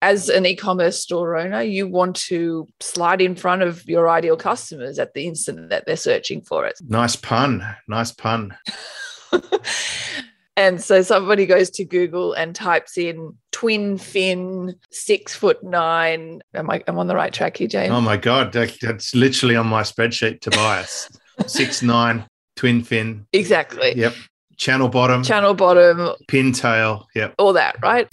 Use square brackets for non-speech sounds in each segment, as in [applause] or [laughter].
as an e-commerce store owner, you want to slide in front of your ideal customers at the instant that they're searching for it. Nice pun. Nice pun. [laughs] and so somebody goes to Google and types in twin fin, six foot nine. Am I am on the right track here, James? Oh my God. That's literally on my spreadsheet, Tobias. [laughs] six nine, twin fin. Exactly. Yep. Channel bottom. Channel bottom. Pintail. Yep. All that, right?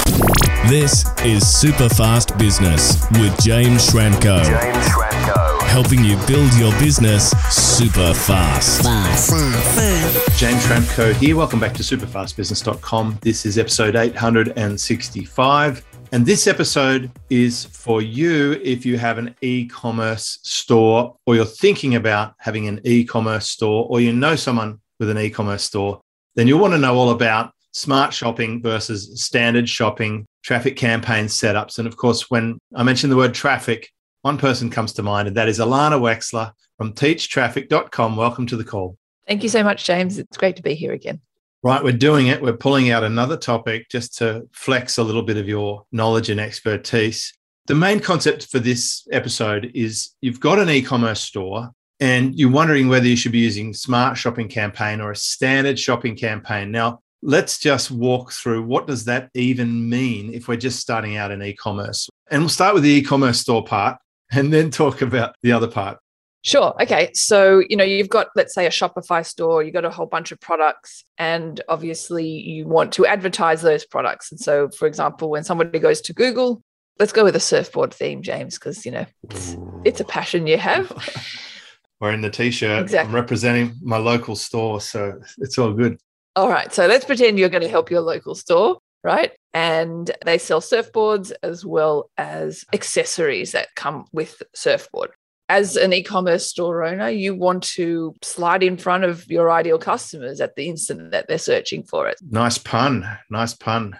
This is Super Fast Business with James Schramko. James Schramko. Helping you build your business super fast. Fast. Fast. James Schramko here. Welcome back to superfastbusiness.com. This is episode 865. And this episode is for you if you have an e commerce store or you're thinking about having an e commerce store or you know someone with an e commerce store, then you'll want to know all about smart shopping versus standard shopping, traffic campaign setups. And of course, when I mention the word traffic, one person comes to mind, and that is Ilana Wechsler from teachtraffic.com. Welcome to the call. Thank you so much, James. It's great to be here again. Right, we're doing it. We're pulling out another topic just to flex a little bit of your knowledge and expertise. The main concept for this episode is you've got an e commerce store and you're wondering whether you should be using smart shopping campaign or a standard shopping campaign. Now, let's just walk through what does that even mean if we're just starting out in e-commerce and we'll start with the e-commerce store part [laughs] and then talk about the other part Sure. Okay. So, you know, you've got, let's say, a Shopify store, you've got a whole bunch of products, and obviously you want to advertise those products. And so, for example, when somebody goes to Google, let's go with a surfboard theme, James, because, you know, it's, it's, a passion you have. [laughs] Wearing the t shirt, exactly. I'm representing my local store. So it's all good. All right. So let's pretend you're going to help your local store, right? And they sell surfboards as well as accessories that come with surfboard. As an e commerce store owner, you want to slide in front of your ideal customers at the instant that they're searching for it. Nice pun. Nice pun.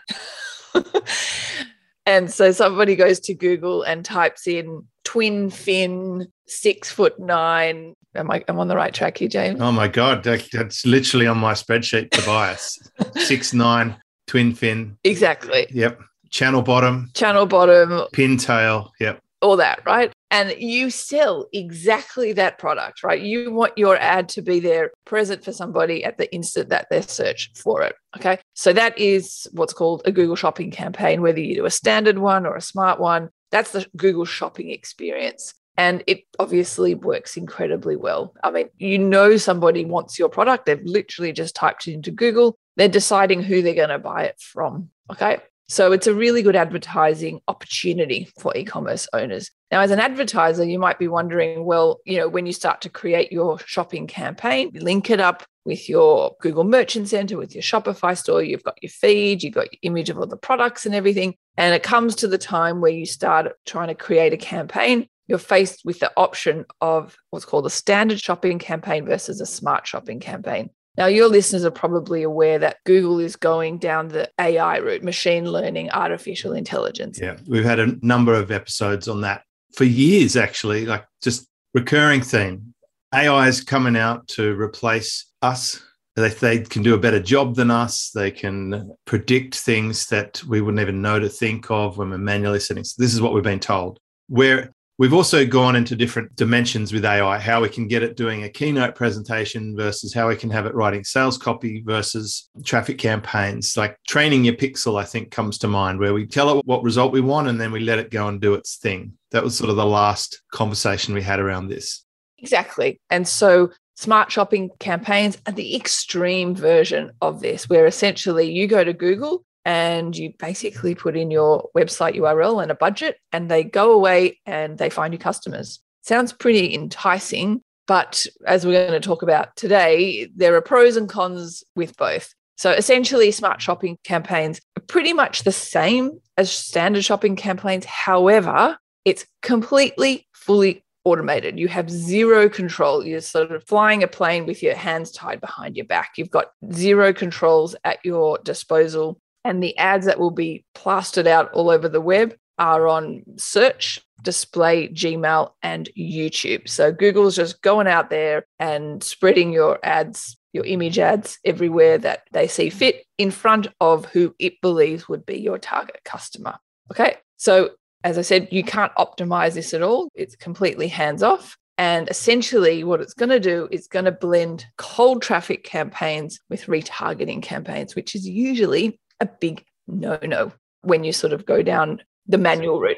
[laughs] and so somebody goes to Google and types in twin fin, six foot nine. Am I am on the right track here, James? Oh my God. That's literally on my spreadsheet, Tobias. [laughs] six nine, twin fin. Exactly. Yep. Channel bottom. Channel bottom. Pintail. Yep. All that, right? And you sell exactly that product, right? You want your ad to be there present for somebody at the instant that they search for it. Okay. So that is what's called a Google shopping campaign, whether you do a standard one or a smart one. That's the Google shopping experience. And it obviously works incredibly well. I mean, you know, somebody wants your product. They've literally just typed it into Google. They're deciding who they're going to buy it from. Okay. So it's a really good advertising opportunity for e-commerce owners. Now, as an advertiser, you might be wondering, well, you know, when you start to create your shopping campaign, link it up with your Google Merchant Center, with your Shopify store, you've got your feed, you've got your image of all the products and everything. And it comes to the time where you start trying to create a campaign, you're faced with the option of what's called a standard shopping campaign versus a smart shopping campaign. Now, your listeners are probably aware that Google is going down the AI route, machine learning, artificial intelligence. Yeah, we've had a number of episodes on that for years, actually, like just recurring theme. AI is coming out to replace us. They, they can do a better job than us. They can predict things that we wouldn't even know to think of when we're manually setting. So this is what we've been told. Where We've also gone into different dimensions with AI, how we can get it doing a keynote presentation versus how we can have it writing sales copy versus traffic campaigns. Like training your pixel, I think comes to mind, where we tell it what result we want and then we let it go and do its thing. That was sort of the last conversation we had around this. Exactly. And so smart shopping campaigns are the extreme version of this, where essentially you go to Google and you basically put in your website URL and a budget, and they go away and they find you customers. Sounds pretty enticing, but as we're going to talk about today, there are pros and cons with both. So essentially, smart shopping campaigns are pretty much the same as standard shopping campaigns. However, it's completely fully automated. You have zero control. You're sort of flying a plane with your hands tied behind your back. You've got zero controls at your disposal. And the ads that will be plastered out all over the web are on search, display, Gmail, and YouTube. So Google's just going out there and spreading your ads, your image ads everywhere that they see fit in front of who it believes would be your target customer. Okay. So, as I said, you can't optimize this at all. It's completely hands off. And essentially, what it's going to do is going to blend cold traffic campaigns with retargeting campaigns, which is usually a big no no when you sort of go down the manual route.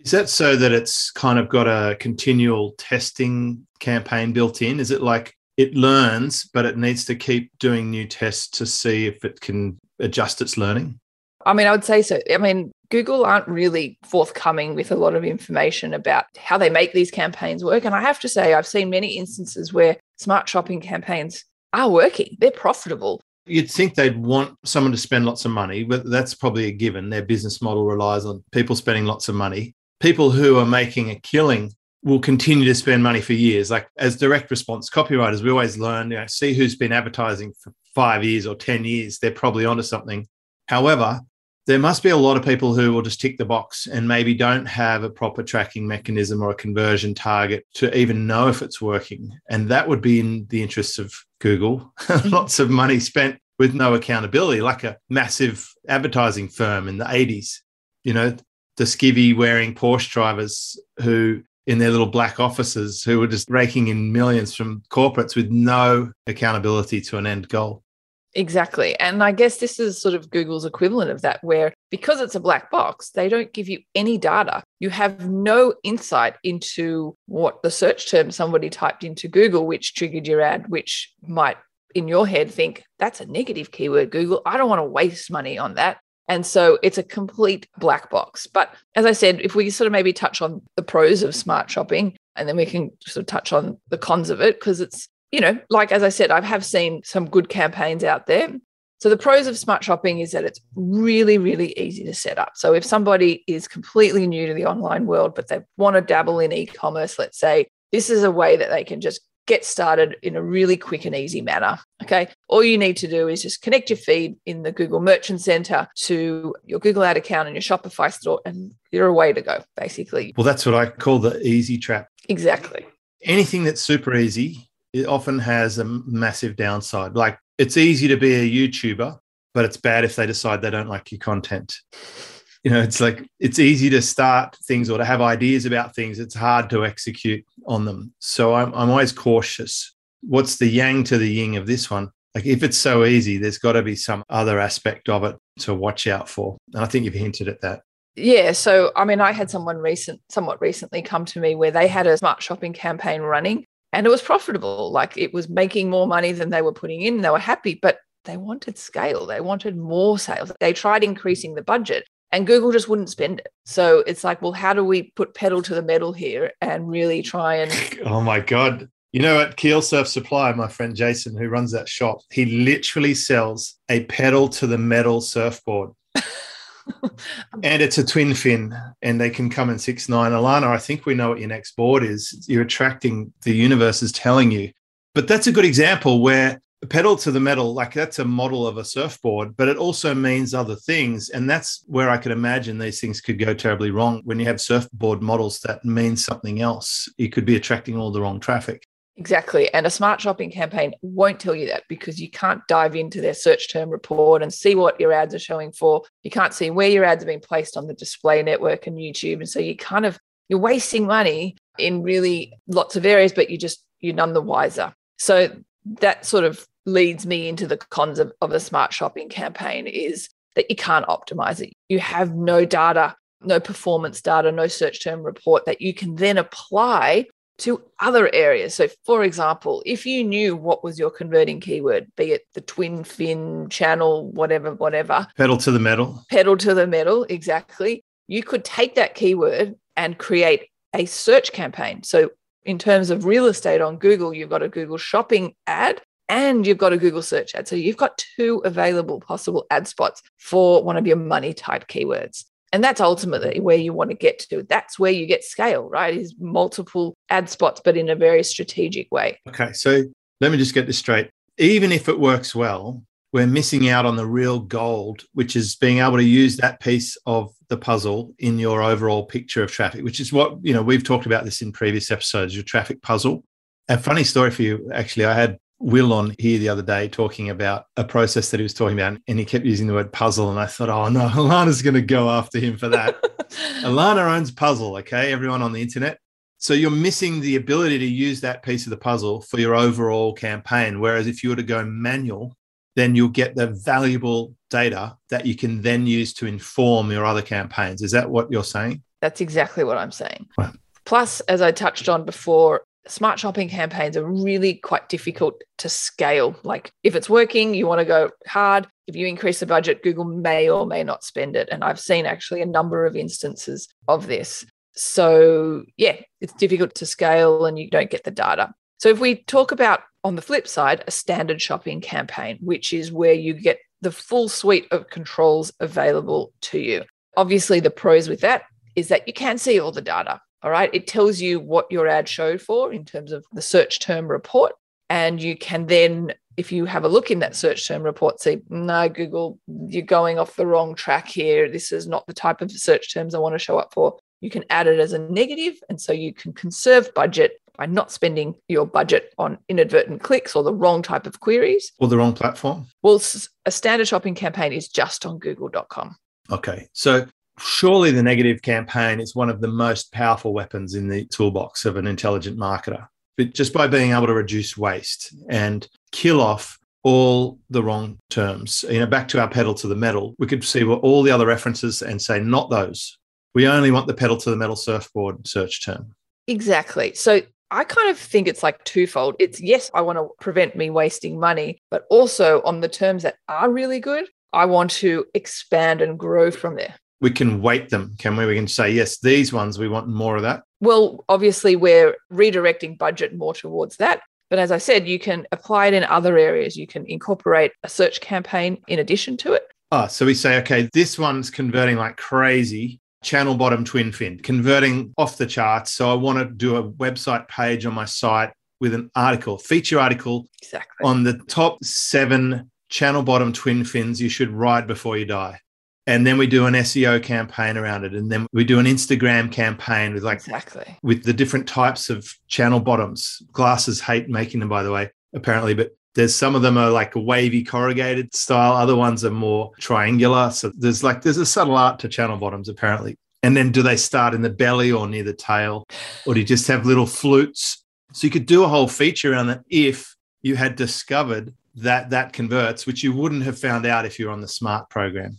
Is that so that it's kind of got a continual testing campaign built in? Is it like it learns, but it needs to keep doing new tests to see if it can adjust its learning? I mean, I would say so. I mean, Google aren't really forthcoming with a lot of information about how they make these campaigns work. And I have to say, I've seen many instances where smart shopping campaigns are working, they're profitable. You'd think they'd want someone to spend lots of money, but that's probably a given. Their business model relies on people spending lots of money. People who are making a killing will continue to spend money for years. Like as direct response copywriters, we always learn, you know, see who's been advertising for five years or 10 years. They're probably onto something. However, there must be a lot of people who will just tick the box and maybe don't have a proper tracking mechanism or a conversion target to even know if it's working. And that would be in the interests of Google. [laughs] Mm-hmm. Lots of money spent with no accountability, like a massive advertising firm in the 80s. You know, the skivvy wearing Porsche drivers who in their little black offices who were just raking in millions from corporates with no accountability to an end goal. Exactly. And I guess this is sort of Google's equivalent of that, where because it's a black box, they don't give you any data. You have no insight into what the search term somebody typed into Google, which triggered your ad, which might in your head think that's a negative keyword, Google. I don't want to waste money on that. And so it's a complete black box. But as I said, if we sort of maybe touch on the pros of smart shopping, and then we can sort of touch on the cons of it, because it's you know, like as I said, I have seen some good campaigns out there. So the pros of smart shopping is that it's really, really easy to set up. So if somebody is completely new to the online world, but they want to dabble in e-commerce, let's say, this is a way that they can just get started in a really quick and easy manner. Okay. All you need to do is just connect your feed in the Google Merchant Center to your Google ad account and your Shopify store, and you're away to go, basically. Well, that's what I call the easy trap. Exactly. Anything that's super easy it often has a massive downside. Like it's easy to be a YouTuber, but it's bad if they decide they don't like your content. You know, it's like it's easy to start things or to have ideas about things. It's hard to execute on them. So I'm, I'm always cautious. What's the yang to the yin of this one? Like if it's so easy, there's got to be some other aspect of it to watch out for. And I think you've hinted at that. Yeah. So, I mean, I had someone recent, somewhat recently come to me where they had a smart shopping campaign running and it was profitable. Like it was making more money than they were putting in. They were happy, but they wanted scale. They wanted more sales. They tried increasing the budget and Google just wouldn't spend it. So it's like, well, how do we put pedal to the metal here and really try and. [laughs] oh my God. You know, at Keel Surf Supply, my friend Jason, who runs that shop, he literally sells a pedal to the metal surfboard. [laughs] [laughs] and it's a twin fin and they can come in six nine. Ilana i think we know what your next board is. You're attracting the universe is telling you. But that's a good example where pedal to the metal like that's a model of a surfboard but it also means other things. And that's where i could imagine these things could go terribly wrong. When you have surfboard models that mean something else you could be attracting all the wrong traffic Exactly. And a smart shopping campaign won't tell you that because you can't dive into their search term report and see what your ads are showing for. You can't see where your ads are being placed on the display network and YouTube. And so you kind of you're wasting money in really lots of areas, but you just you're none the wiser. So that sort of leads me into the cons of, of a smart shopping campaign is that you can't optimize it. You have no data, no performance data, no search term report that you can then apply to other areas. So, for example, if you knew what was your converting keyword, be it the twin fin channel, whatever, whatever, pedal to the metal, pedal to the metal, exactly, you could take that keyword and create a search campaign. So, in terms of real estate on Google, you've got a Google shopping ad and you've got a Google search ad. So, you've got two available possible ad spots for one of your money type keywords. And that's ultimately where you want to get to. That's where you get scale, right? Is multiple ad spots, but in a very strategic way. Okay. So let me just get this straight. Even if it works well, we're missing out on the real gold, which is being able to use that piece of the puzzle in your overall picture of traffic, which is what, you know, we've talked about this in previous episodes, your traffic puzzle. A funny story for you, actually, I had Will on here the other day talking about a process that he was talking about, and he kept using the word puzzle. And I thought, oh no, [laughs] Ilana's going to go after him for that. [laughs] Ilana owns Puzzle, okay? Everyone on the internet. So you're missing the ability to use that piece of the puzzle for your overall campaign. Whereas if you were to go manual, then you'll get the valuable data that you can then use to inform your other campaigns. Is that what you're saying? That's exactly what I'm saying. Right. Plus, as I touched on before, smart shopping campaigns are really quite difficult to scale. Like if it's working, you want to go hard. If you increase the budget, Google may or may not spend it. And I've seen actually a number of instances of this. So, yeah, it's difficult to scale and you don't get the data. So, if we talk about on the flip side, a standard shopping campaign, which is where you get the full suite of controls available to you. Obviously, the pros with that is that you can see all the data. All right. It tells you what your ad showed for in terms of the search term report. And you can then, if you have a look in that search term report, say, no, Google, you're going off the wrong track here. This is not the type of search terms I want to show up for. You can add it as a negative, And so you can conserve budget by not spending your budget on inadvertent clicks or the wrong type of queries. Or the wrong platform. Well, a standard shopping campaign is just on google.com. Okay. So surely the negative campaign is one of the most powerful weapons in the toolbox of an intelligent marketer. But just by being able to reduce waste and kill off all the wrong terms. You know, back to our pedal to the metal, we could see all the other references and say, not those. We only want the pedal to the metal surfboard search term. Exactly. So I kind of think it's like twofold. It's yes, I want to prevent me wasting money, but also on the terms that are really good, I want to expand and grow from there. We can weight them, can we? We can say, yes, these ones, we want more of that. Well, obviously, we're redirecting budget more towards that. But as I said, you can apply it in other areas. You can incorporate a search campaign in addition to it. Oh, so we say, okay, this one's converting like crazy channel bottom twin fin, converting off the charts. So I want to do a website page on my site with an article, feature article exactly. on the top seven channel bottom twin fins you should ride before you die. And then we do an SEO campaign around it. And then we do an Instagram campaign with like exactly with the different types of channel bottoms. Glassers hate making them, by the way, apparently, but there's some of them are like a wavy corrugated style. Other ones are more triangular. So there's like there's a subtle art to channel bottoms apparently. And then do they start in the belly or near the tail, or do you just have little flutes? So you could do a whole feature around that if you had discovered that that converts, which you wouldn't have found out if you're on the smart program.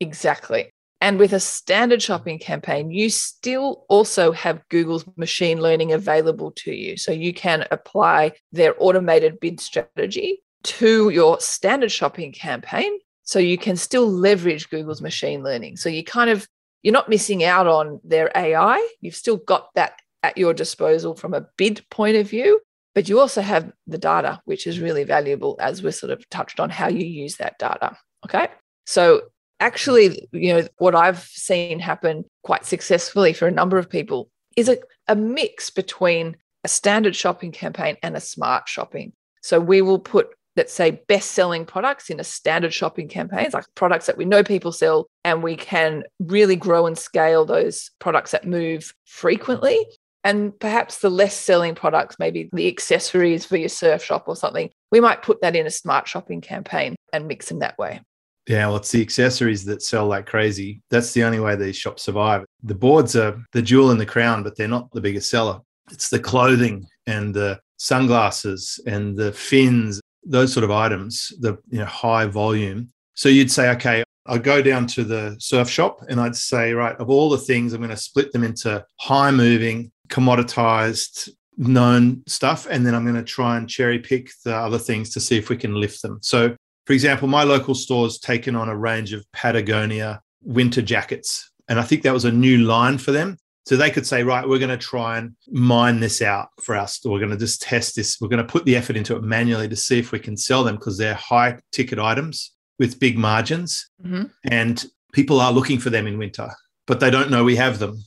Exactly. And with a standard hmm. shopping campaign, you still also have Google's machine learning available to you. So you can apply their automated bid strategy to your standard shopping campaign. So you can still leverage Google's machine learning. So you kind of, you're not missing out on their AI. You've still got that at your disposal from a bid point of view, but you also have the data, which is really valuable as we sort of touched on how you use that data. Okay. So actually, you know, what I've seen happen quite successfully for a number of people is a, a mix between a standard shopping campaign and a smart shopping. So we will put, let's say, best selling products in a standard shopping campaigns, like products that we know people sell, and we can really grow and scale those products that move frequently. And perhaps the less selling products, maybe the accessories for your surf shop or something, we might put that in a smart shopping campaign and mix them that way. Yeah, well, it's the accessories that sell like crazy. That's the only way these shops survive. The boards are the jewel in the crown, but they're not the biggest seller. It's the clothing and the sunglasses and the fins, those sort of items, the you know, high volume. So you'd say, okay, I'd go down to the surf shop and I'd say, right, of all the things, I'm going to split them into high moving, commoditized, known stuff. And then I'm going to try and cherry pick the other things to see if we can lift them. So for example, my local store's taken on a range of Patagonia winter jackets. And I think that was a new line for them. So they could say, right, we're going to try and mine this out for us. We're going to just test this. We're going to put the effort into it manually to see if we can sell them because they're high ticket items with big margins. Mm-hmm. And people are looking for them in winter, but they don't know we have them.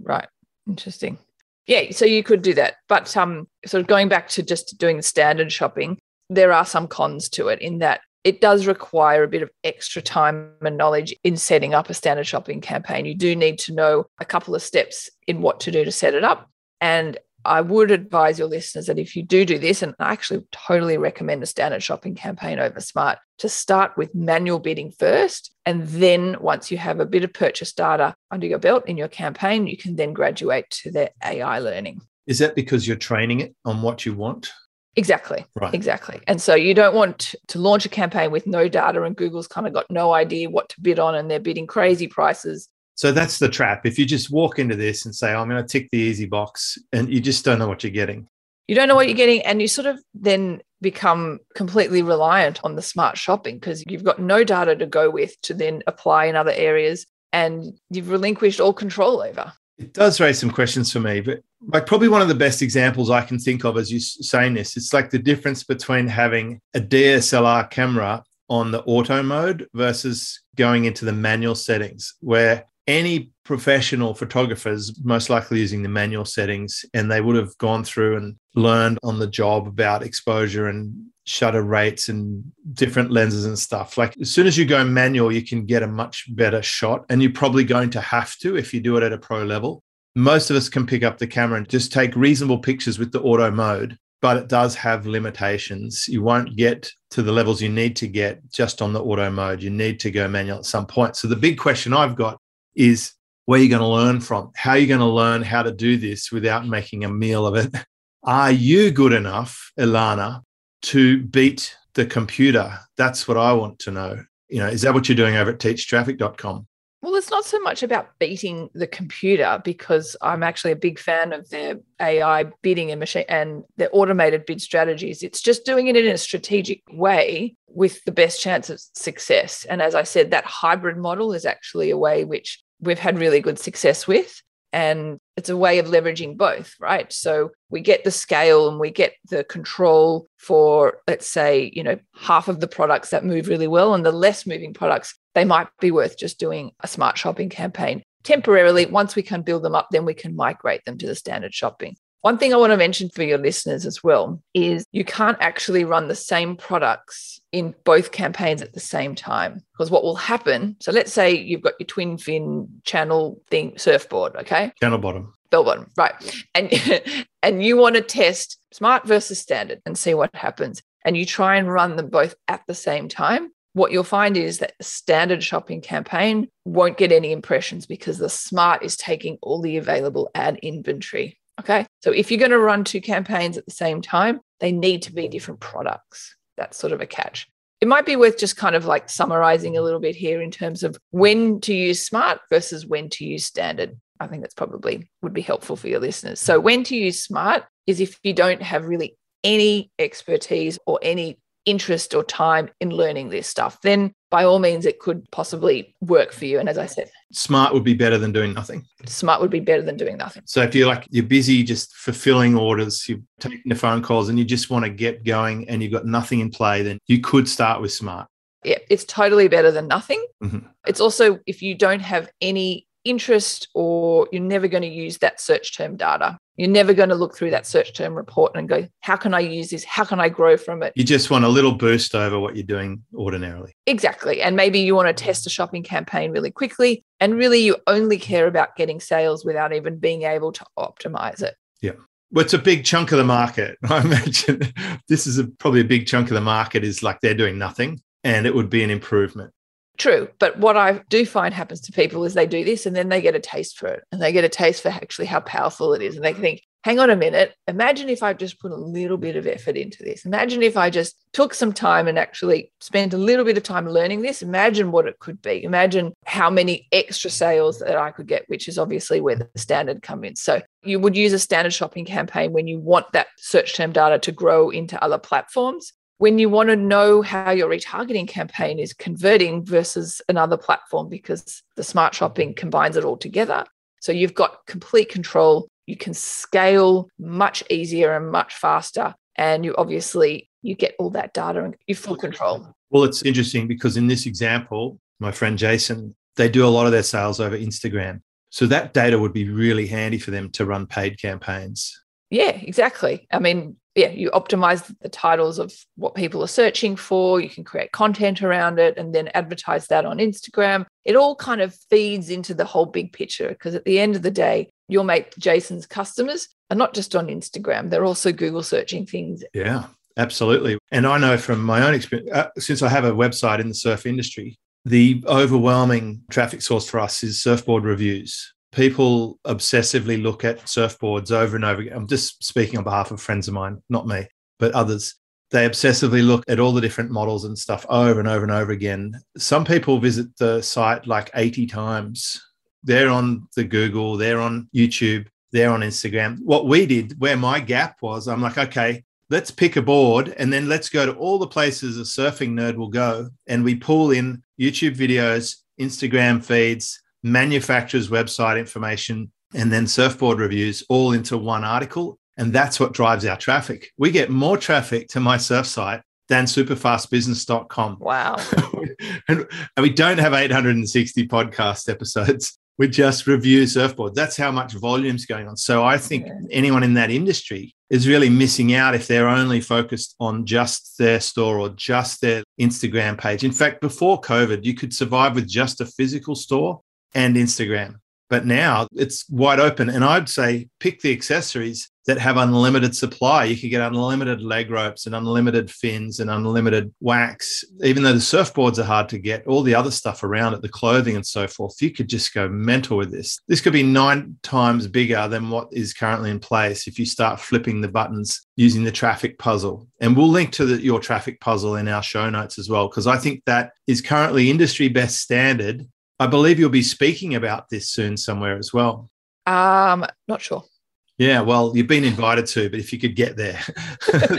Right. Interesting. Yeah. So you could do that. But um, sort of going back to just doing the standard shopping, there are some cons to it in that it does require a bit of extra time and knowledge in setting up a standard shopping campaign. You do need to know a couple of steps in what to do to set it up. And I would advise your listeners that if you do do this, and I actually totally recommend a standard shopping campaign over smart, to start with manual bidding first. And then once you have a bit of purchase data under your belt in your campaign, you can then graduate to the AI learning. Is that because you're training it on what you want? Exactly. Right. Exactly. And so you don't want to launch a campaign with no data and Google's kind of got no idea what to bid on and they're bidding crazy prices. So that's the trap. If you just walk into this and say, I'm going to tick the easy box, and you just don't know what you're getting. You don't know what you're getting. And you sort of then become completely reliant on the smart shopping because you've got no data to go with to then apply in other areas and you've relinquished all control over. It does raise some questions for me, but like probably one of the best examples I can think of as you saying this, it's like the difference between having a DSLR camera on the auto mode versus going into the manual settings, where any professional photographers most likely using the manual settings and they would have gone through and learned on the job about exposure and shutter rates and different lenses and stuff. Like as soon as you go manual, you can get a much better shot. And you're probably going to have to if you do it at a pro level. Most of us can pick up the camera and just take reasonable pictures with the auto mode, but it does have limitations. You won't get to the levels you need to get just on the auto mode. You need to go manual at some point. So the big question I've got is where are you're going to learn from. How are you going to learn how to do this without making a meal of it? [laughs] Are you good enough, Ilana, to beat the computer? That's what I want to know. You know, is that what you're doing over at teachtraffic.com? Well, it's not so much about beating the computer because I'm actually a big fan of their AI bidding and machine and their automated bid strategies. It's just doing it in a strategic way with the best chance of success. And as I said, that hybrid model is actually a way which we've had really good success with. And it's a way of leveraging both, right? So we get the scale and we get the control for, let's say, you know, half of the products that move really well and the less moving products, they might be worth just doing a smart shopping campaign temporarily. Once we can build them up, then we can migrate them to the standard shopping. One thing I want to mention for your listeners as well is you can't actually run the same products in both campaigns at the same time because what will happen so let's say you've got your twin fin channel thing surfboard okay? Channel bottom. Bell bottom right. And [laughs] and you want to test smart versus standard and see what happens. And you try and run them both at the same time. What you'll find is that the standard shopping campaign won't get any impressions because the smart is taking all the available ad inventory Okay. So if you're going to run two campaigns at the same time, they need to be different products. That's sort of a catch. It might be worth just kind of like summarizing a little bit here in terms of when to use smart versus when to use standard. I think that's probably would be helpful for your listeners. So when to use smart is if you don't have really any expertise or any interest or time in learning this stuff, then by all means, it could possibly work for you. And as I said, smart would be better than doing nothing. Smart would be better than doing nothing. So if you're like, you're busy just fulfilling orders, you're taking the phone calls and you just want to get going and you've got nothing in play, then you could start with smart. Yeah, it's totally better than nothing. Mm-hmm. It's also if you don't have any interest or you're never going to use that search term data. You're never going to look through that search term report and go, how can I use this? How can I grow from it? You just want a little boost over what you're doing ordinarily. Exactly. And maybe you want to test a shopping campaign really quickly. And really, you only care about getting sales without even being able to optimize it. Yeah. Well, it's a big chunk of the market. [laughs] I imagine this is a, probably a big chunk of the market is like they're doing nothing and it would be an improvement. True. But what I do find happens to people is they do this and then they get a taste for it and they get a taste for actually how powerful it is. And they think, hang on a minute, imagine if I just put a little bit of effort into this. Imagine if I just took some time and actually spent a little bit of time learning this. Imagine what it could be. Imagine how many extra sales that I could get, which is obviously where the standard come in. So you would use a standard shopping campaign when you want that search term data to grow into other platforms when you want to know how your retargeting campaign is converting versus another platform because the smart shopping combines it all together. So you've got complete control. You can scale much easier and much faster. And you obviously you get all that data and you full control. Well, it's interesting because in this example, my friend Jason, they do a lot of their sales over Instagram. So that data would be really handy for them to run paid campaigns. Yeah, exactly. I mean, yeah, you optimize the titles of what people are searching for. You can create content around it and then advertise that on Instagram. It all kind of feeds into the whole big picture because at the end of the day, you'll make Jason's customers are not just on Instagram, they're also Google searching things. Yeah, absolutely. And I know from my own experience, uh, since I have a website in the surf industry, the overwhelming traffic source for us is surfboard reviews. People obsessively look at surfboards over and over again. I'm just speaking on behalf of friends of mine, not me, but others. They obsessively look at all the different models and stuff over and over and over again. Some people visit the site like 80 times. They're on the Google, they're on YouTube, they're on Instagram. What we did, where my gap was, I'm like, okay, let's pick a board and then let's go to all the places a surfing nerd will go. And we pull in YouTube videos, Instagram feeds, manufacturers' website information, and then surfboard reviews all into one article. And that's what drives our traffic. We get more traffic to my surf site than superfastbusiness.com. Wow. [laughs] and we don't have 860 podcast episodes. We just review surfboards. That's how much volume's going on. So I think Yeah. anyone in that industry is really missing out if they're only focused on just their store or just their Instagram page. In fact, before COVID, you could survive with just a physical store and Instagram. But now it's wide open. And I'd say pick the accessories that have unlimited supply. You could get unlimited leg ropes and unlimited fins and unlimited wax. Even though the surfboards are hard to get, all the other stuff around it, the clothing and so forth, you could just go mental with this. This could be nine times bigger than what is currently in place if you start flipping the buttons using the traffic puzzle. And we'll link to the, your traffic puzzle in our show notes as well, because I think that is currently industry best standard. I believe you'll be speaking about this soon somewhere as well. Um, not sure. Yeah, well, you've been invited to, but if you could get there. [laughs]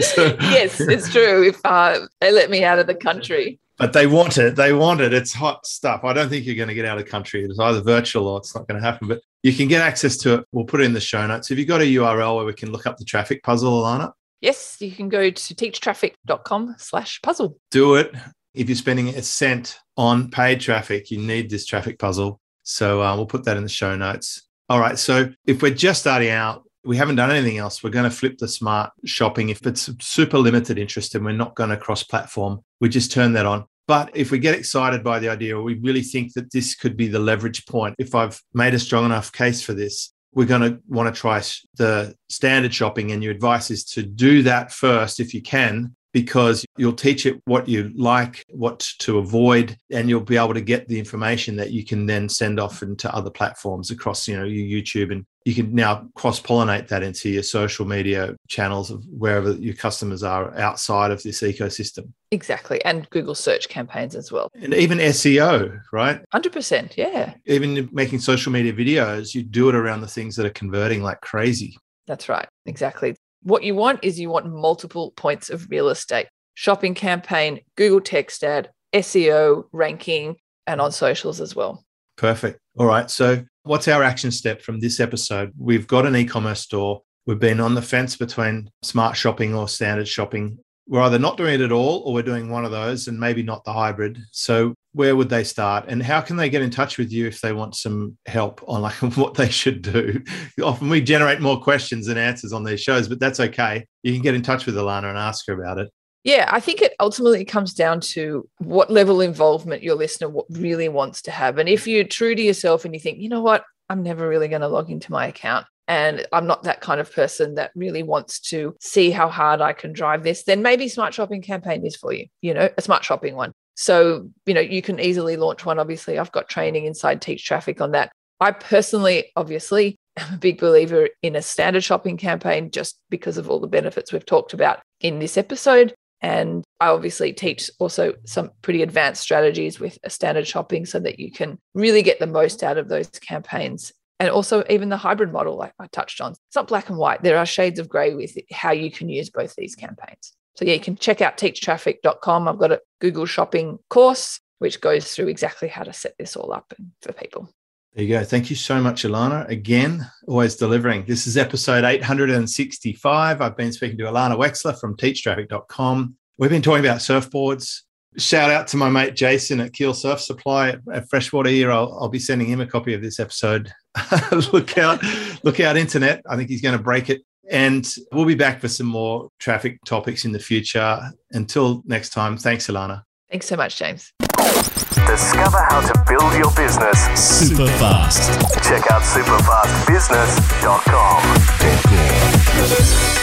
So- yes, it's true. If uh, they let me out of the country. but they want it. They want it. It's hot stuff. I don't think you're going to get out of the country. It's either virtual or it's not going to happen. But you can get access to it. We'll put it in the show notes. Have you got a URL where we can look up the traffic puzzle, Ilana? Yes, you can go to teachtraffic.com slash puzzle. Do it. If you're spending a cent on paid traffic, you need this traffic puzzle. So uh, we'll put that in the show notes. All right. So if we're just starting out, we haven't done anything else. We're going to flip the smart shopping. If it's super limited interest and we're not going to cross platform, we just turn that on. But if we get excited by the idea, or we really think that this could be the leverage point, if I've made a strong enough case for this, we're going to want to try the standard shopping. And your advice is to do that first if you can, because you'll teach it what you like, what to avoid, and you'll be able to get the information that you can then send off into other platforms across, you know, your YouTube and you can now cross pollinate that into your social media channels of wherever your customers are outside of this ecosystem. Exactly. And Google search campaigns as well. And even SEO, right? 100%. Yeah, Even making social media videos, you do it around the things that are converting like crazy. that's right. Exactly. What you want is you want multiple points of real estate shopping campaign, Google text ad, SEO, ranking, and on socials as well. Perfect. All right. So, what's our action step from this episode? We've got an e commerce store. We've been on the fence between smart shopping or standard shopping. We're either not doing it at all or we're doing one of those and maybe not the hybrid. So, where would they start? And how can they get in touch with you if they want some help on like [laughs] what they should do? Often we generate more questions than answers on these shows, but that's okay. You can get in touch with Ilana and ask her about it. Yeah, I think it ultimately comes down to what level involvement your listener really wants to have. And if you're true to yourself and you think, you know what, I'm never really going to log into my account and I'm not that kind of person that really wants to see how hard I can drive this, then maybe Smart Shopping campaign is for you, you know, a smart shopping one. So, you know, you can easily launch one. Obviously, I've got training inside Teach Traffic on that. I personally, obviously, [laughs] am a big believer in a standard shopping campaign just because of all the benefits we've talked about in this episode. And I obviously teach also some pretty advanced strategies with a standard shopping so that you can really get the most out of those campaigns. And also, even the hybrid model, like I touched on, it's not black and white. There are shades of gray with how you can use both these campaigns. So, yeah, you can check out teachtraffic.com. I've got a Google shopping course, which goes through exactly how to set this all up for people. There you go. Thank you so much, Ilana. Again, always delivering. This is episode 865. I've been speaking to Ilana Wechsler from teachtraffic.com. We've been talking about surfboards. Shout out to my mate Jason at Keel Surf Supply at, at Freshwater here. I'll, I'll be sending him a copy of this episode. [laughs] look out, look out, internet. I think he's going to break it. And we'll be back for some more traffic topics in the future. Until next time, thanks, Ilana. Thanks so much, James. Discover how to build your business super fast. Check out superfastbusiness.com.